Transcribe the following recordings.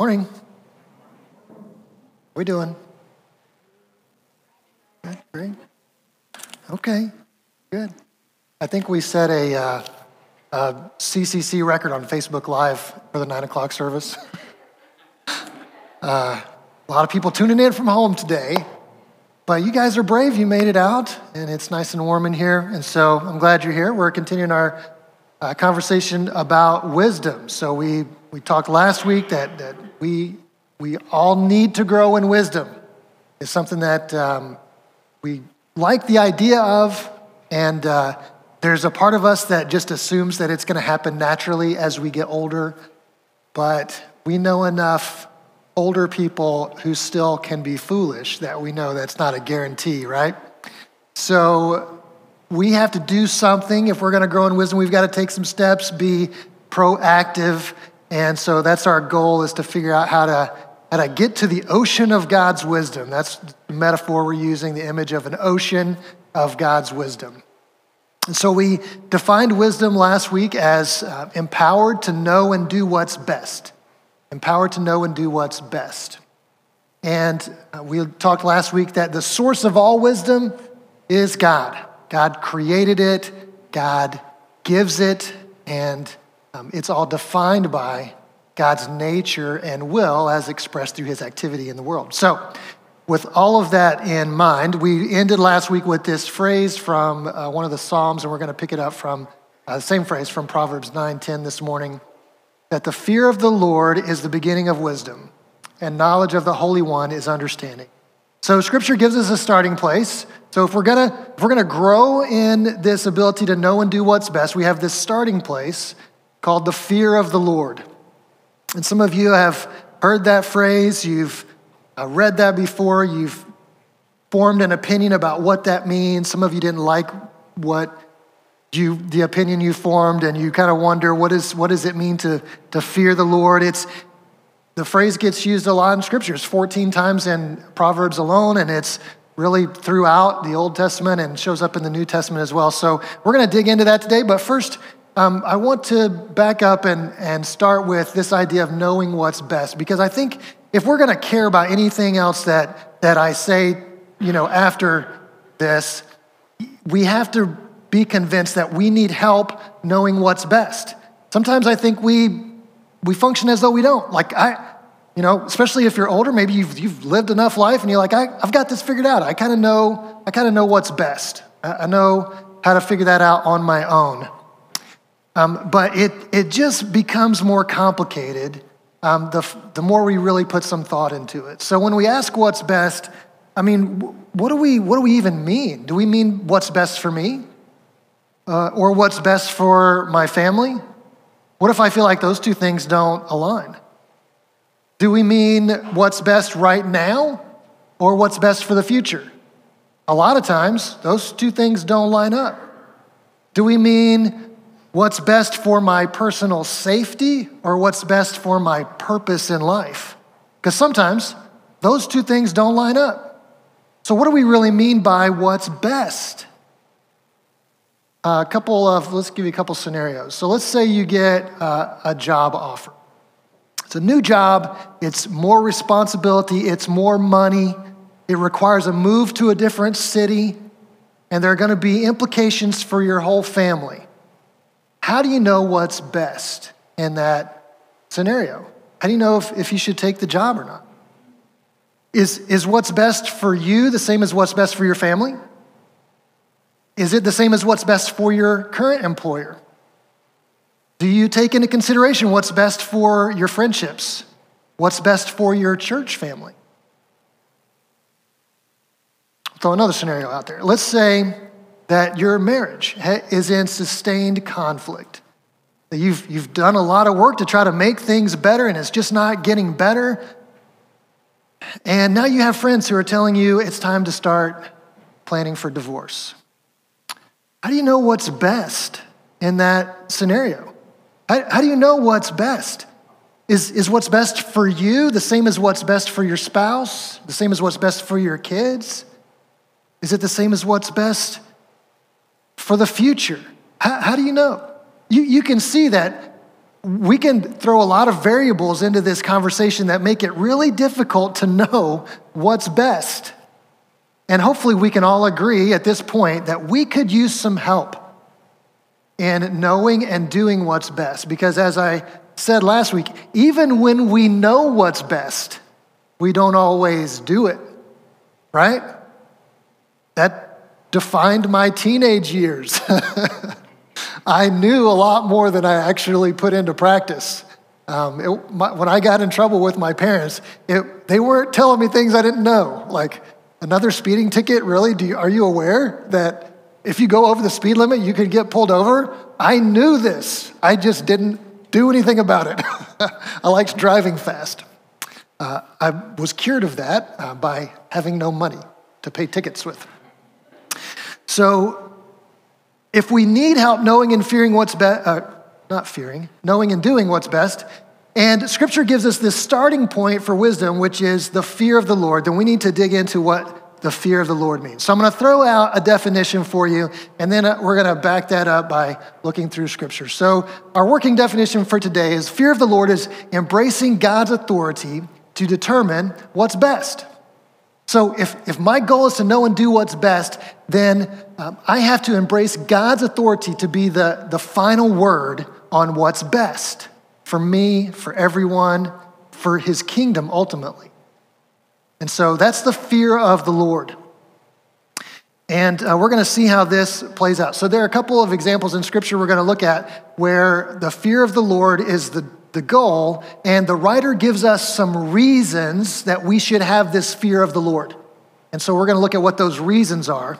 Morning. How we doing? Good, great. Okay, good. I think we set a, uh, a CCC record on Facebook Live for the nine o'clock service. uh, a lot of people tuning in from home today, but you guys are brave. You made it out, and it's nice and warm in here. And so I'm glad you're here. We're continuing our uh, conversation about wisdom. So we, we talked last week that, that we, we all need to grow in wisdom. It's something that um, we like the idea of, and uh, there's a part of us that just assumes that it's going to happen naturally as we get older, but we know enough older people who still can be foolish that we know that's not a guarantee, right? So we have to do something. If we're going to grow in wisdom, we've got to take some steps, be proactive. And so that's our goal is to figure out how to how to get to the ocean of God's wisdom. That's the metaphor we're using, the image of an ocean of God's wisdom. And so we defined wisdom last week as uh, empowered to know and do what's best. Empowered to know and do what's best. And uh, we talked last week that the source of all wisdom is God. God created it, God gives it, and um, it's all defined by God's nature and will as expressed through his activity in the world. So, with all of that in mind, we ended last week with this phrase from uh, one of the Psalms, and we're going to pick it up from uh, the same phrase from Proverbs 9:10 this morning. That the fear of the Lord is the beginning of wisdom, and knowledge of the Holy One is understanding. So, Scripture gives us a starting place. So, if we're gonna if we're gonna grow in this ability to know and do what's best, we have this starting place called the fear of the Lord. And some of you have heard that phrase, you've uh, read that before, you've formed an opinion about what that means. Some of you didn't like what you the opinion you formed and you kind of wonder what is what does it mean to to fear the Lord? It's the phrase gets used a lot in scriptures, 14 times in Proverbs alone, and it's really throughout the Old Testament and shows up in the New Testament as well. So we're going to dig into that today, but first um, I want to back up and, and start with this idea of knowing what's best, because I think if we're going to care about anything else that, that I say, you know, after this, we have to be convinced that we need help knowing what's best. Sometimes I think we, we function as though we don't. Like, I, you know, especially if you're older, maybe you've, you've lived enough life and you're like, I, have got this figured out. I kind of know, I kind of know what's best. I, I know how to figure that out on my own. Um, but it, it just becomes more complicated um, the, the more we really put some thought into it. So when we ask what's best, I mean, what do we, what do we even mean? Do we mean what's best for me? Uh, or what's best for my family? What if I feel like those two things don't align? Do we mean what's best right now or what's best for the future? A lot of times, those two things don't line up. Do we mean what's best for my personal safety or what's best for my purpose in life? Because sometimes those two things don't line up. So, what do we really mean by what's best? A couple of, let's give you a couple scenarios. So, let's say you get uh, a job offer. It's a new job, it's more responsibility, it's more money, it requires a move to a different city, and there are going to be implications for your whole family. How do you know what's best in that scenario? How do you know if, if you should take the job or not? Is, is what's best for you the same as what's best for your family? Is it the same as what's best for your current employer? Do you take into consideration what's best for your friendships? What's best for your church family? I'll throw another scenario out there. Let's say that your marriage is in sustained conflict. That you've, you've done a lot of work to try to make things better and it's just not getting better. And now you have friends who are telling you it's time to start planning for divorce. How do you know what's best in that scenario? How, how do you know what's best? Is, is what's best for you the same as what's best for your spouse? The same as what's best for your kids? Is it the same as what's best for the future. How, how do you know? You, you can see that we can throw a lot of variables into this conversation that make it really difficult to know what's best. And hopefully, we can all agree at this point that we could use some help in knowing and doing what's best. Because as I said last week, even when we know what's best, we don't always do it, right? That defined my teenage years. I knew a lot more than I actually put into practice. Um, it, my, when I got in trouble with my parents, it, they weren't telling me things I didn't know. Like, another speeding ticket, really? You, are you aware that if you go over the speed limit, you could get pulled over? I knew this. I just didn't do anything about it. I liked driving fast. Uh, I was cured of that uh, by having no money to pay tickets with. So if we need help knowing and fearing what's best, uh, not fearing, knowing and doing what's best, and scripture gives us this starting point for wisdom, which is the fear of the Lord, then we need to dig into what the fear of the Lord means. So I'm going to throw out a definition for you, and then uh, we're going to back that up by looking through scripture. So, our working definition for today is fear of the Lord is embracing God's authority to determine what's best. So, if, if my goal is to know and do what's best, then um, I have to embrace God's authority to be the, the final word on what's best for me, for everyone, for his kingdom ultimately. And so that's the fear of the Lord. And uh, we're going to see how this plays out. So, there are a couple of examples in Scripture we're going to look at where the fear of the Lord is the the goal, and the writer gives us some reasons that we should have this fear of the Lord. And so we're going to look at what those reasons are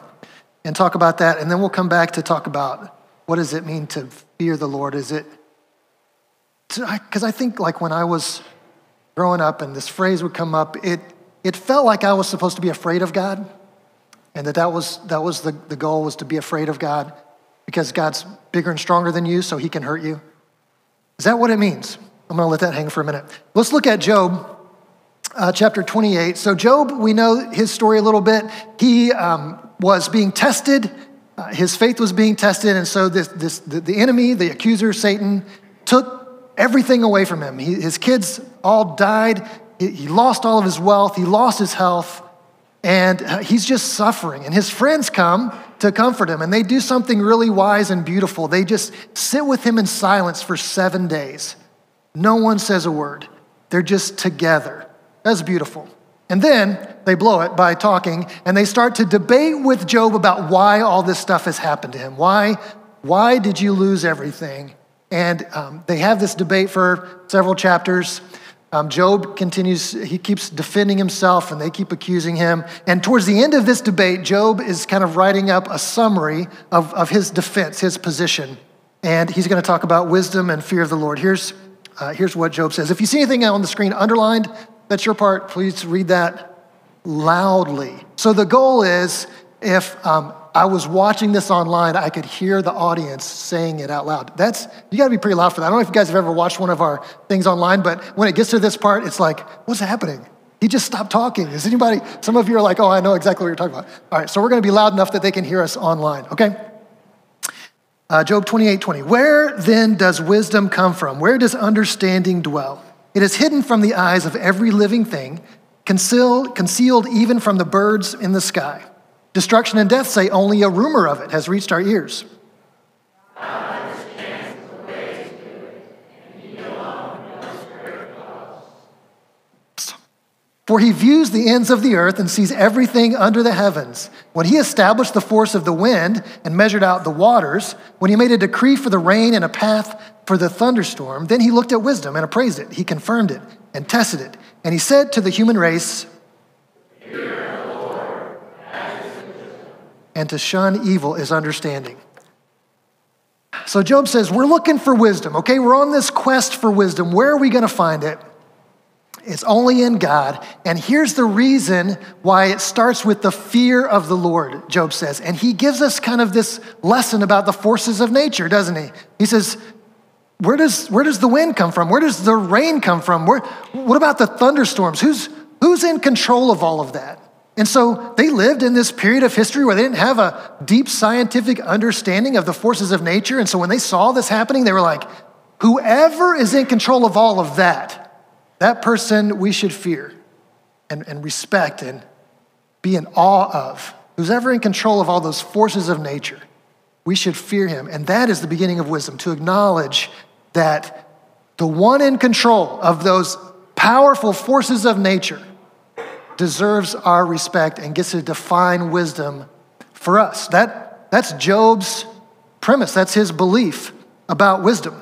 and talk about that, and then we'll come back to talk about what does it mean to fear the Lord? Is it because I think like when I was growing up and this phrase would come up, it it felt like I was supposed to be afraid of God, and that that was that was the, the goal was to be afraid of God because God's bigger and stronger than you, so He can hurt you. Is that what it means? I'm going to let that hang for a minute. Let's look at Job. Uh, chapter 28. So, Job, we know his story a little bit. He um, was being tested, uh, his faith was being tested, and so this, this, the, the enemy, the accuser, Satan, took everything away from him. He, his kids all died, he, he lost all of his wealth, he lost his health, and uh, he's just suffering. And his friends come to comfort him. And they do something really wise and beautiful. They just sit with him in silence for seven days. No one says a word, they're just together. That's beautiful. And then they blow it by talking and they start to debate with Job about why all this stuff has happened to him. Why, why did you lose everything? And um, they have this debate for several chapters. Um, Job continues, he keeps defending himself and they keep accusing him. And towards the end of this debate, Job is kind of writing up a summary of, of his defense, his position. And he's going to talk about wisdom and fear of the Lord. Here's, uh, here's what Job says. If you see anything on the screen underlined, that's your part. Please read that loudly. So the goal is if um, I was watching this online, I could hear the audience saying it out loud. That's, you gotta be pretty loud for that. I don't know if you guys have ever watched one of our things online, but when it gets to this part, it's like, what's happening? He just stopped talking. Is anybody, some of you are like, oh, I know exactly what you're talking about. All right, so we're gonna be loud enough that they can hear us online, okay? Uh, Job 28 20. Where then does wisdom come from? Where does understanding dwell? It is hidden from the eyes of every living thing, concealed, concealed even from the birds in the sky. Destruction and death say only a rumor of it has reached our ears. For he views the ends of the earth and sees everything under the heavens. When he established the force of the wind and measured out the waters, when he made a decree for the rain and a path for the thunderstorm, then he looked at wisdom and appraised it. He confirmed it and tested it. And he said to the human race, and to shun evil is understanding. So Job says, We're looking for wisdom, okay? We're on this quest for wisdom. Where are we going to find it? It's only in God. And here's the reason why it starts with the fear of the Lord, Job says. And he gives us kind of this lesson about the forces of nature, doesn't he? He says, where does, where does the wind come from? Where does the rain come from? Where, what about the thunderstorms? Who's, who's in control of all of that? And so they lived in this period of history where they didn't have a deep scientific understanding of the forces of nature. And so when they saw this happening, they were like, whoever is in control of all of that, that person we should fear and, and respect and be in awe of. Who's ever in control of all those forces of nature, we should fear him. And that is the beginning of wisdom to acknowledge that the one in control of those powerful forces of nature deserves our respect and gets to define wisdom for us. That, that's Job's premise, that's his belief about wisdom.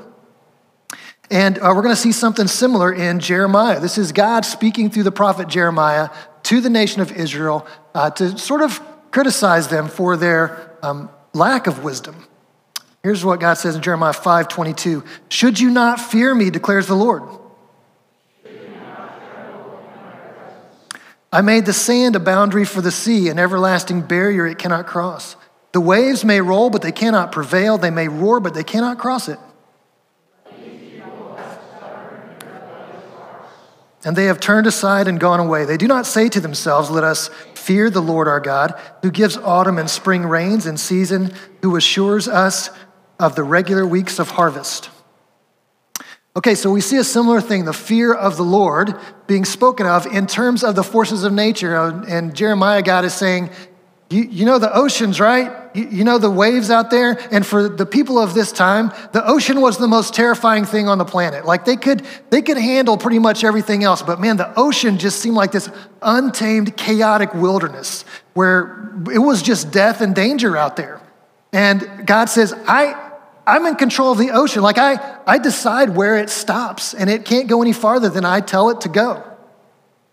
And uh, we're going to see something similar in Jeremiah. This is God speaking through the prophet Jeremiah to the nation of Israel uh, to sort of criticize them for their um, lack of wisdom. Here's what God says in Jeremiah 5 22. Should you not fear me, declares the Lord? I made the sand a boundary for the sea, an everlasting barrier it cannot cross. The waves may roll, but they cannot prevail. They may roar, but they cannot cross it. And they have turned aside and gone away. They do not say to themselves, Let us fear the Lord our God, who gives autumn and spring rains in season, who assures us of the regular weeks of harvest. Okay, so we see a similar thing the fear of the Lord being spoken of in terms of the forces of nature. Uh, and Jeremiah, God is saying, you, you know the oceans, right? You, you know the waves out there? And for the people of this time, the ocean was the most terrifying thing on the planet. Like they could, they could handle pretty much everything else. But man, the ocean just seemed like this untamed, chaotic wilderness where it was just death and danger out there. And God says, I, I'm in control of the ocean. Like I, I decide where it stops and it can't go any farther than I tell it to go.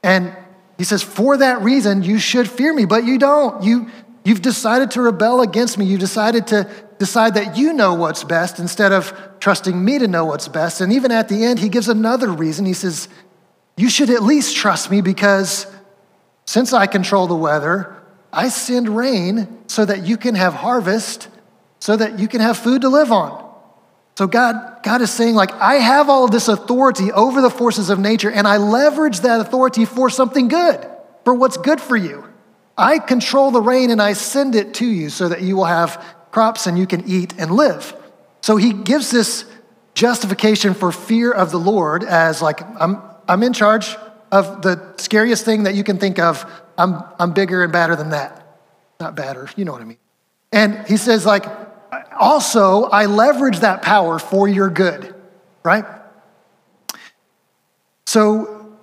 And he says, For that reason, you should fear me, but you don't. You, you've decided to rebel against me. You've decided to decide that you know what's best instead of trusting me to know what's best. And even at the end, he gives another reason. He says, You should at least trust me because since I control the weather, I send rain so that you can have harvest, so that you can have food to live on. So God, God is saying, like, I have all of this authority over the forces of nature, and I leverage that authority for something good, for what's good for you. I control the rain and I send it to you so that you will have crops and you can eat and live. So he gives this justification for fear of the Lord as like, I'm, I'm in charge of the scariest thing that you can think of. I'm, I'm bigger and badder than that. Not badder, you know what I mean. And he says, like, also, I leverage that power for your good, right? So,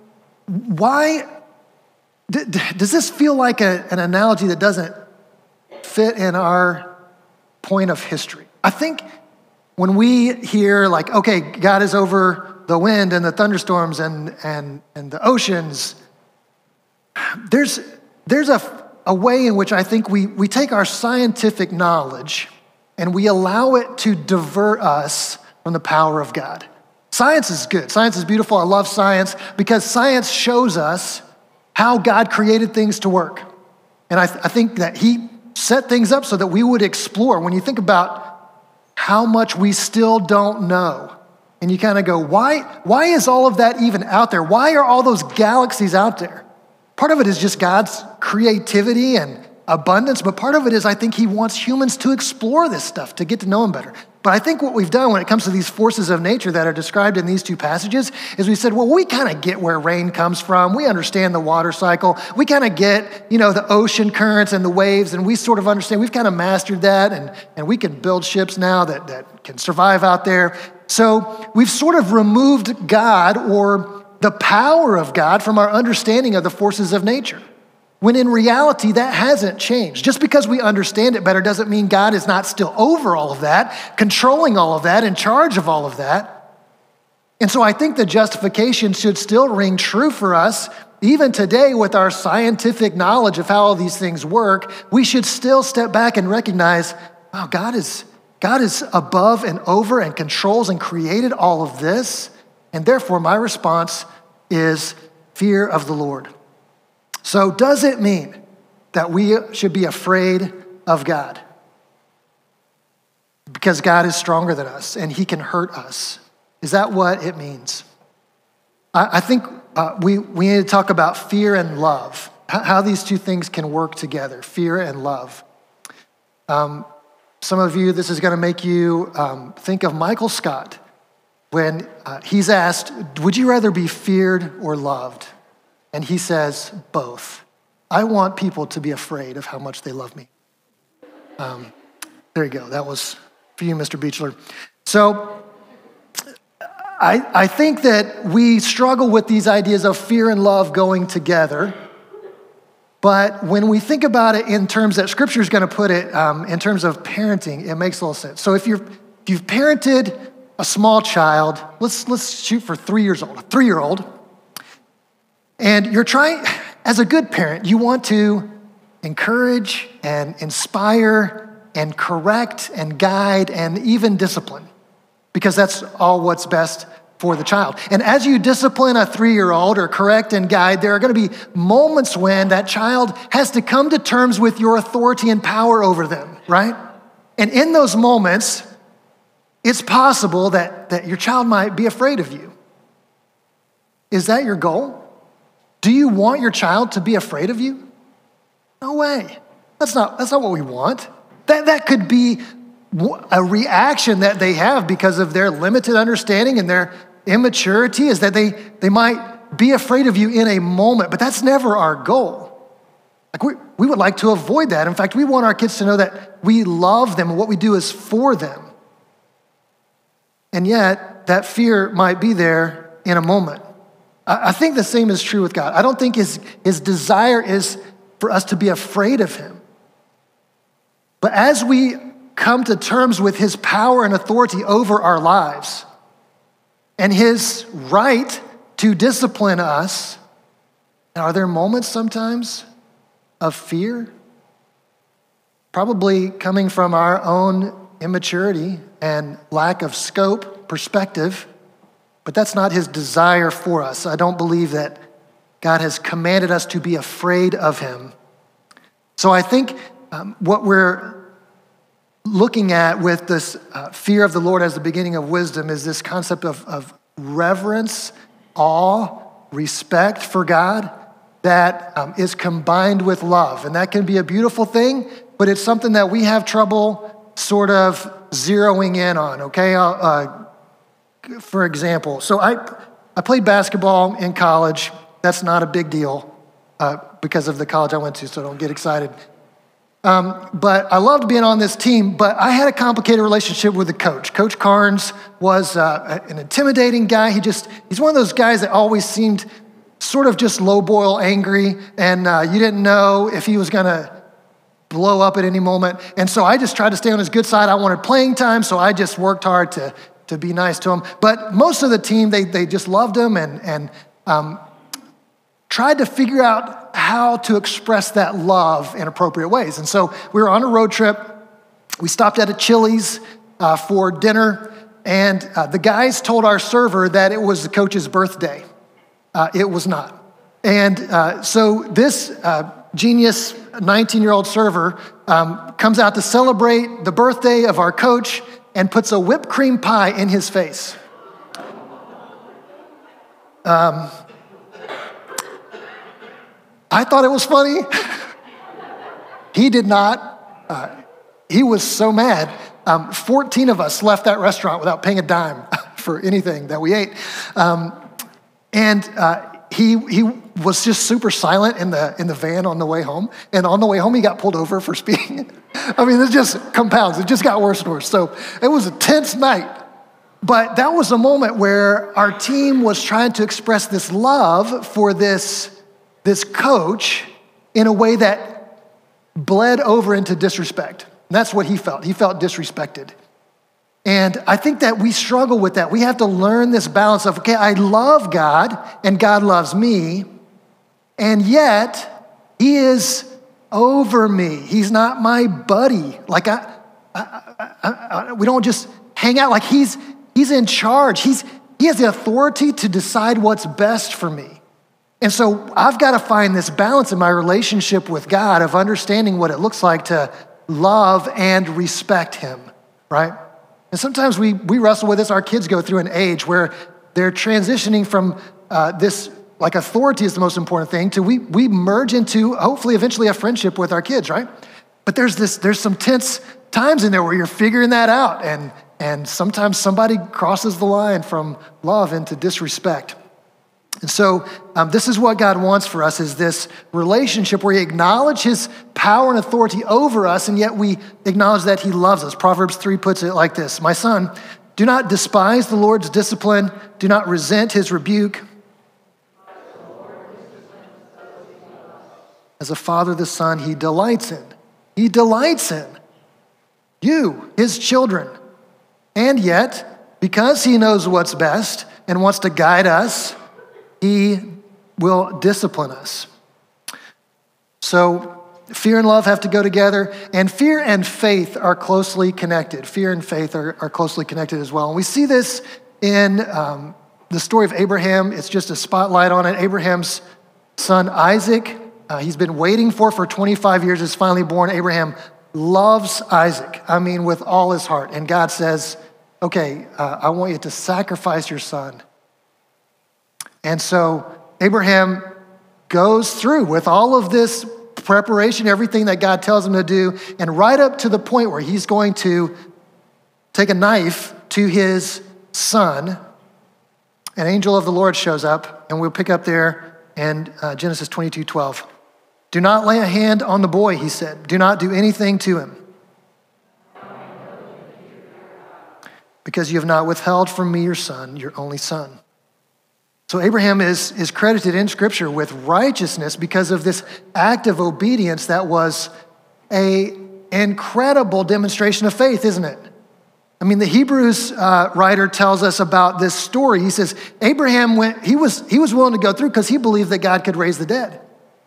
why does this feel like a, an analogy that doesn't fit in our point of history? I think when we hear, like, okay, God is over the wind and the thunderstorms and, and, and the oceans, there's, there's a, a way in which I think we, we take our scientific knowledge and we allow it to divert us from the power of God. Science is good. Science is beautiful. I love science because science shows us how God created things to work. And I, th- I think that He set things up so that we would explore. When you think about how much we still don't know, and you kind of go, why, why is all of that even out there? Why are all those galaxies out there? Part of it is just God's creativity and abundance, but part of it is I think he wants humans to explore this stuff, to get to know him better. But I think what we've done when it comes to these forces of nature that are described in these two passages is we said, well, we kind of get where rain comes from. We understand the water cycle. We kind of get, you know, the ocean currents and the waves, and we sort of understand. We've kind of mastered that, and, and we can build ships now that, that can survive out there. So we've sort of removed God or the power of God from our understanding of the forces of nature. When in reality, that hasn't changed. Just because we understand it better doesn't mean God is not still over all of that, controlling all of that, in charge of all of that. And so I think the justification should still ring true for us. Even today, with our scientific knowledge of how all these things work, we should still step back and recognize wow, God is, God is above and over and controls and created all of this. And therefore, my response is fear of the Lord. So, does it mean that we should be afraid of God? Because God is stronger than us and he can hurt us. Is that what it means? I, I think uh, we, we need to talk about fear and love, how, these two things can work together fear and love. Um, some of you, this is going to make you um, think of Michael Scott when uh, he's asked, Would you rather be feared or loved? And he says, Both. I want people to be afraid of how much they love me. Um, there you go. That was for you, Mr. Beechler. So I, I think that we struggle with these ideas of fear and love going together. But when we think about it in terms that Scripture is going to put it, um, in terms of parenting, it makes a little sense. So if, you're, if you've parented a small child, let's, let's shoot for three years old, a three year old, and you're trying, as a good parent, you want to encourage and inspire and correct and guide and even discipline because that's all what's best for the child. And as you discipline a three year old or correct and guide, there are going to be moments when that child has to come to terms with your authority and power over them, right? And in those moments, it's possible that, that your child might be afraid of you. Is that your goal? Do you want your child to be afraid of you? No way. That's not, that's not what we want. That, that could be a reaction that they have because of their limited understanding and their immaturity is that they, they might be afraid of you in a moment, but that's never our goal. Like we, we would like to avoid that. In fact, we want our kids to know that we love them and what we do is for them. And yet, that fear might be there in a moment. I, think the same is true with God. I don't think his, his desire is for us to be afraid of him. But as we come to terms with his power and authority over our lives and his right to discipline us. Are there moments sometimes of fear? Probably coming from our own immaturity and lack of scope, perspective, but that's not his desire for us. I don't believe that God has commanded us to be afraid of him. So I think um, what we're looking at with this uh, fear of the Lord as the beginning of wisdom is this concept of, of reverence, awe, respect for God that um, is combined with love. And that can be a beautiful thing, but it's something that we have trouble sort of zeroing in on, okay? Uh, for example, so I, I played basketball in college. That's not a big deal uh, because of the college I went to, so don't get excited. Um, but I loved being on this team, but I had a complicated relationship with the coach. Coach Carnes was uh, an intimidating guy. He just, he's one of those guys that always seemed sort of just low boil angry, and uh, you didn't know if he was going to blow up at any moment. And so I just tried to stay on his good side. I wanted playing time, so I just worked hard to, to be nice to him. But most of the team, they, they just loved him and, and um, tried to figure out how to express that love in appropriate ways. And so we were on a road trip. We stopped at a Chili's uh, for dinner, and uh, the guys told our server that it was the coach's birthday. Uh, it was not. And uh, so this uh, genius 19 year old server um, comes out to celebrate the birthday of our coach and puts a whipped cream pie in his face. Um, I thought it was funny. he did not. Uh, he was so mad. Um, 14 of us left that restaurant without paying a dime for anything that we ate. Um, and uh, he, he was just super silent in the, in the van on the way home. And on the way home, he got pulled over for speeding. I mean, it just compounds. It just got worse and worse. So it was a tense night. But that was a moment where our team was trying to express this love for this this coach in a way that bled over into disrespect. And that's what he felt. He felt disrespected. And I think that we struggle with that. We have to learn this balance of, okay, I love God and God loves me, and yet He is over me. He's not my buddy. Like, I, I, I, I we don't just hang out. Like, He's, he's in charge. He's, he has the authority to decide what's best for me. And so I've got to find this balance in my relationship with God of understanding what it looks like to love and respect Him, right? And sometimes we, we wrestle with this. Our kids go through an age where they're transitioning from uh, this, like authority is the most important thing, to we, we merge into hopefully eventually a friendship with our kids, right? But there's this, there's some tense times in there where you're figuring that out and And sometimes somebody crosses the line from love into disrespect. And so um, this is what God wants for us is this relationship where he acknowledge his power and authority over us, and yet we acknowledge that he loves us. Proverbs 3 puts it like this My son, do not despise the Lord's discipline, do not resent his rebuke. As a father, the son, he delights in. He delights in you, his children. And yet, because he knows what's best and wants to guide us, he will discipline us. So, fear and love have to go together, and fear and faith are closely connected. Fear and faith are, are closely connected as well. And we see this in um, the story of Abraham. It's just a spotlight on it. Abraham's son Isaac, uh, he's been waiting for for 25 years, is finally born. Abraham loves Isaac, I mean, with all his heart. And God says, Okay, uh, I want you to sacrifice your son. And so Abraham goes through with all of this preparation, everything that God tells him to do, and right up to the point where he's going to take a knife to his son. An angel of the Lord shows up, and we'll pick up there in uh, Genesis 22 12. Do not lay a hand on the boy, he said. Do not do anything to him. Because you have not withheld from me your son, your only son. So Abraham is, is credited in Scripture with righteousness because of this act of obedience that was a incredible demonstration of faith, isn't it? I mean, the Hebrews uh, writer tells us about this story. He says Abraham went; he was he was willing to go through because he believed that God could raise the dead.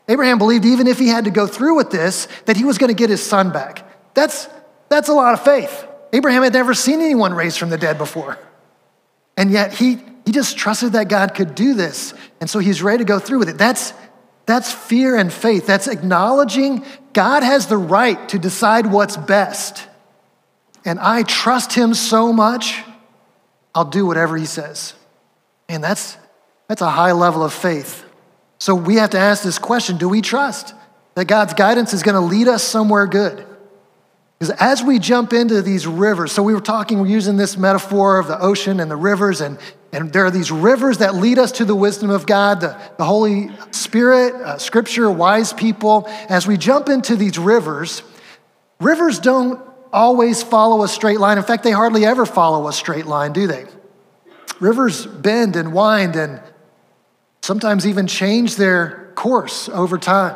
Abraham believed even if he had to go through with this, that he was going to get his son back. That's that's a lot of faith. Abraham had never seen anyone raised from the dead before, and yet he he just trusted that God could do this. And so he's ready to go through with it. That's, that's fear and faith. That's acknowledging God has the right to decide what's best. And I trust him so much, I'll do whatever he says. And that's, that's a high level of faith. So we have to ask this question do we trust that God's guidance is going to lead us somewhere good? Because as we jump into these rivers, so we were talking, we're using this metaphor of the ocean and the rivers, and, and there are these rivers that lead us to the wisdom of God, the, the Holy Spirit, uh, Scripture, wise people. As we jump into these rivers, rivers don't always follow a straight line. In fact, they hardly ever follow a straight line, do they? Rivers bend and wind and sometimes even change their course over time.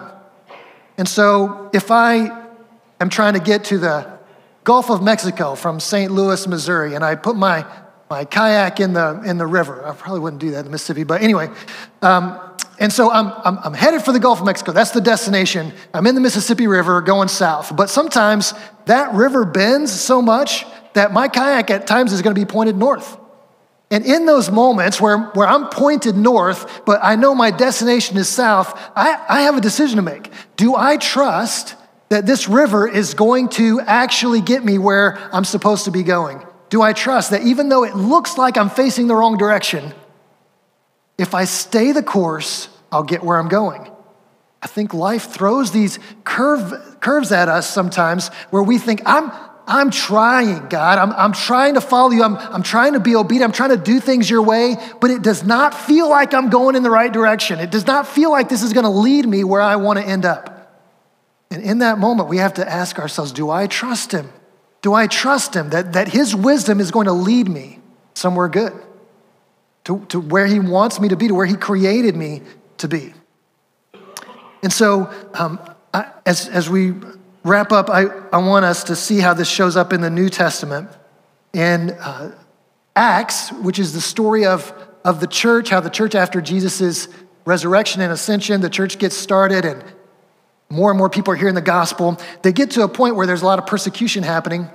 And so if I am trying to get to the Gulf of Mexico from St. Louis, Missouri, and I put my, my kayak in the, in the river. I probably wouldn't do that in Mississippi, but anyway. Um, and so I'm, I'm, I'm headed for the Gulf of Mexico. That's the destination. I'm in the Mississippi River going south. But sometimes that river bends so much that my kayak at times is going to be pointed north. And in those moments where, where I'm pointed north, but I know my destination is south, I, I have a decision to make. Do I trust that this river is going to actually get me where I'm supposed to be going? Do I trust that even though it looks like I'm facing the wrong direction, if I stay the course, I'll get where I'm going? I think life throws these curve, curves at us sometimes where we think, I'm, I'm trying, God. I'm, I'm trying to follow you. I'm, I'm trying to be obedient. I'm trying to do things your way, but it does not feel like I'm going in the right direction. It does not feel like this is going to lead me where I want to end up. And in that moment, we have to ask ourselves do I trust him? Do I trust him that, that his wisdom is going to lead me somewhere good? To, to where he wants me to be, to where he created me to be. And so, um, I, as, as we wrap up, I, I want us to see how this shows up in the New Testament. In uh, Acts, which is the story of, of the church, how the church, after Jesus' resurrection and ascension, the church gets started and more and more people are hearing the gospel. They get to a point where there's a lot of persecution happening,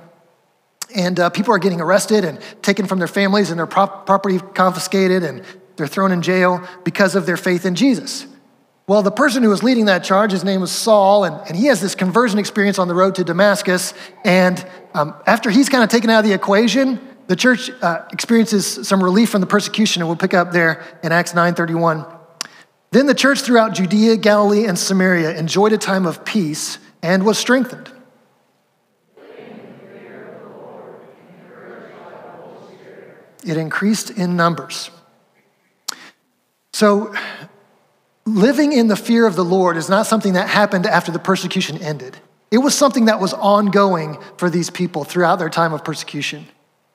and uh, people are getting arrested and taken from their families, and their prop- property confiscated, and they're thrown in jail because of their faith in Jesus. Well, the person who was leading that charge, his name was Saul, and, and he has this conversion experience on the road to Damascus. And um, after he's kind of taken out of the equation, the church uh, experiences some relief from the persecution, and we'll pick up there in Acts 9:31. Then the church throughout Judea, Galilee, and Samaria enjoyed a time of peace and was strengthened. it increased in numbers. So, living in the fear of the Lord is not something that happened after the persecution ended. It was something that was ongoing for these people throughout their time of persecution.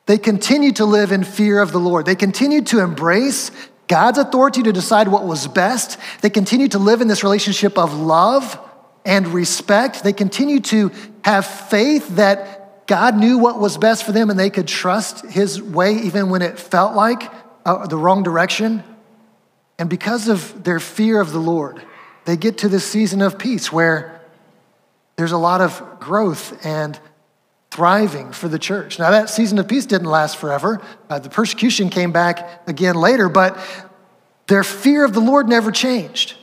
They continued to live in fear of the Lord. They continued to embrace God's authority to decide what was best. They continued to live in this relationship of love and respect. They continued to have faith that God knew what was best for them and they could trust His way even when it felt like uh, the wrong direction. And because of their fear of the Lord, they get to this season of peace where there's a lot of growth and thriving for the church. Now, that season of peace didn't last forever. Uh, the persecution came back again later, but their fear of the Lord never changed.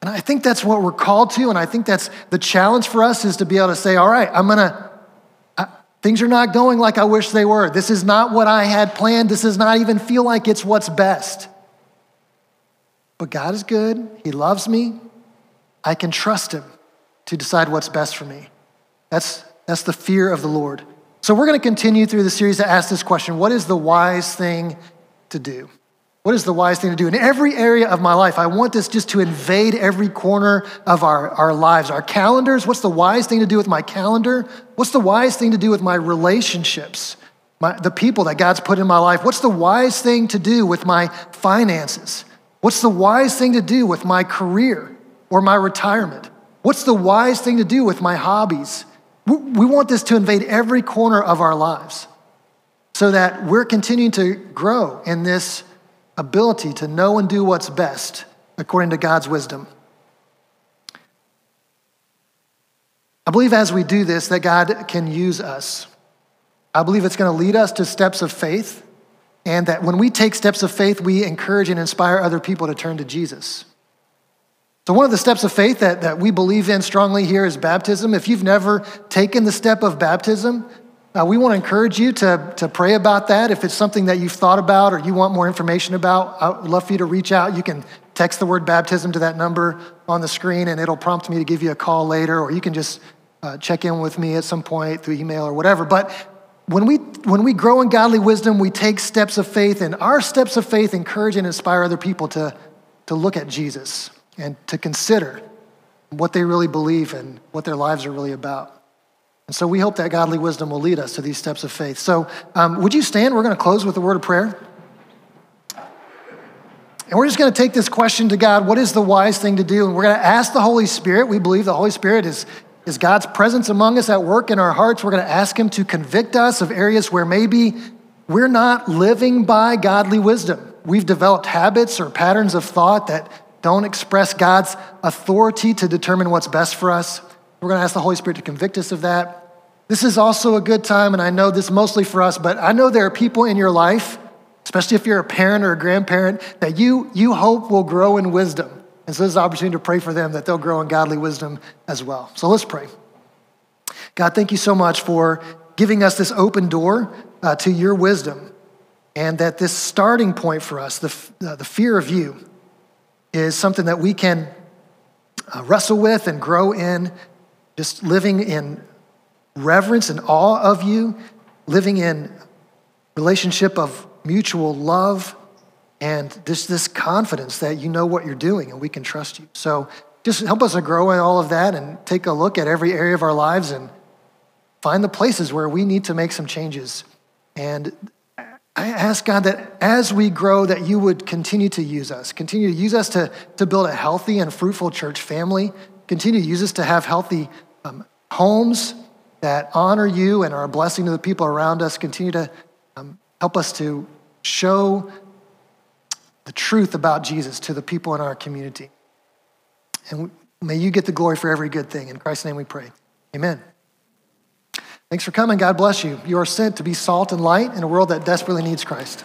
And I think that's what we're called to, and I think that's the challenge for us is to be able to say, all right, I'm gonna, uh, things are not going like I wish they were. This is not what I had planned. This does not even feel like it's what's best. But God is good, He loves me. I can trust Him to decide what's best for me. That's, that's the fear of the Lord. So we're going to continue through the series to ask this question What is the wise thing to do? What is the wise thing to do? In every area of my life, I want this just to invade every corner of our, our lives. Our calendars, what's the wise thing to do with my calendar? What's the wise thing to do with my relationships? My, the people that God's put in my life? What's the wise thing to do with my finances? What's the wise thing to do with my career or my retirement? What's the wise thing to do with my hobbies? We want this to invade every corner of our lives so that we're continuing to grow in this ability to know and do what's best according to God's wisdom. I believe as we do this that God can use us. I believe it's going to lead us to steps of faith, and that when we take steps of faith, we encourage and inspire other people to turn to Jesus. So, one of the steps of faith that, that we believe in strongly here is baptism. If you've never taken the step of baptism, uh, we want to encourage you to, to pray about that. If it's something that you've thought about or you want more information about, I would love for you to reach out. You can text the word baptism to that number on the screen, and it'll prompt me to give you a call later, or you can just uh, check in with me at some point through email or whatever. But when we, when we grow in godly wisdom, we take steps of faith, and our steps of faith encourage and inspire other people to, to look at Jesus and to consider what they really believe and what their lives are really about. And so we hope that godly wisdom will lead us to these steps of faith. So, um, would you stand? We're going to close with a word of prayer. And we're just going to take this question to God what is the wise thing to do? And we're going to ask the Holy Spirit. We believe the Holy Spirit is, is God's presence among us at work in our hearts. We're going to ask Him to convict us of areas where maybe we're not living by godly wisdom. We've developed habits or patterns of thought that don't express God's authority to determine what's best for us. We're going to ask the Holy Spirit to convict us of that. This is also a good time, and I know this mostly for us, but I know there are people in your life, especially if you're a parent or a grandparent, that you, you hope will grow in wisdom. And so this is an opportunity to pray for them that they'll grow in godly wisdom as well. So let's pray. God, thank you so much for giving us this open door uh, to your wisdom, and that this starting point for us, the, uh, the fear of you, is something that we can uh, wrestle with and grow in, just living in reverence and awe of you, living in relationship of mutual love and just this confidence that you know what you're doing and we can trust you. So just help us to grow in all of that and take a look at every area of our lives and find the places where we need to make some changes. And I ask God that as we grow, that you would continue to use us, continue to use us to, to build a healthy and fruitful church family, continue to use us to have healthy um, homes that honor you and are a blessing to the people around us, continue to um, help us to show the truth about Jesus to the people in our community. And may you get the glory for every good thing. In Christ's name we pray. Amen. Thanks for coming. God bless you. You are sent to be salt and light in a world that desperately needs Christ.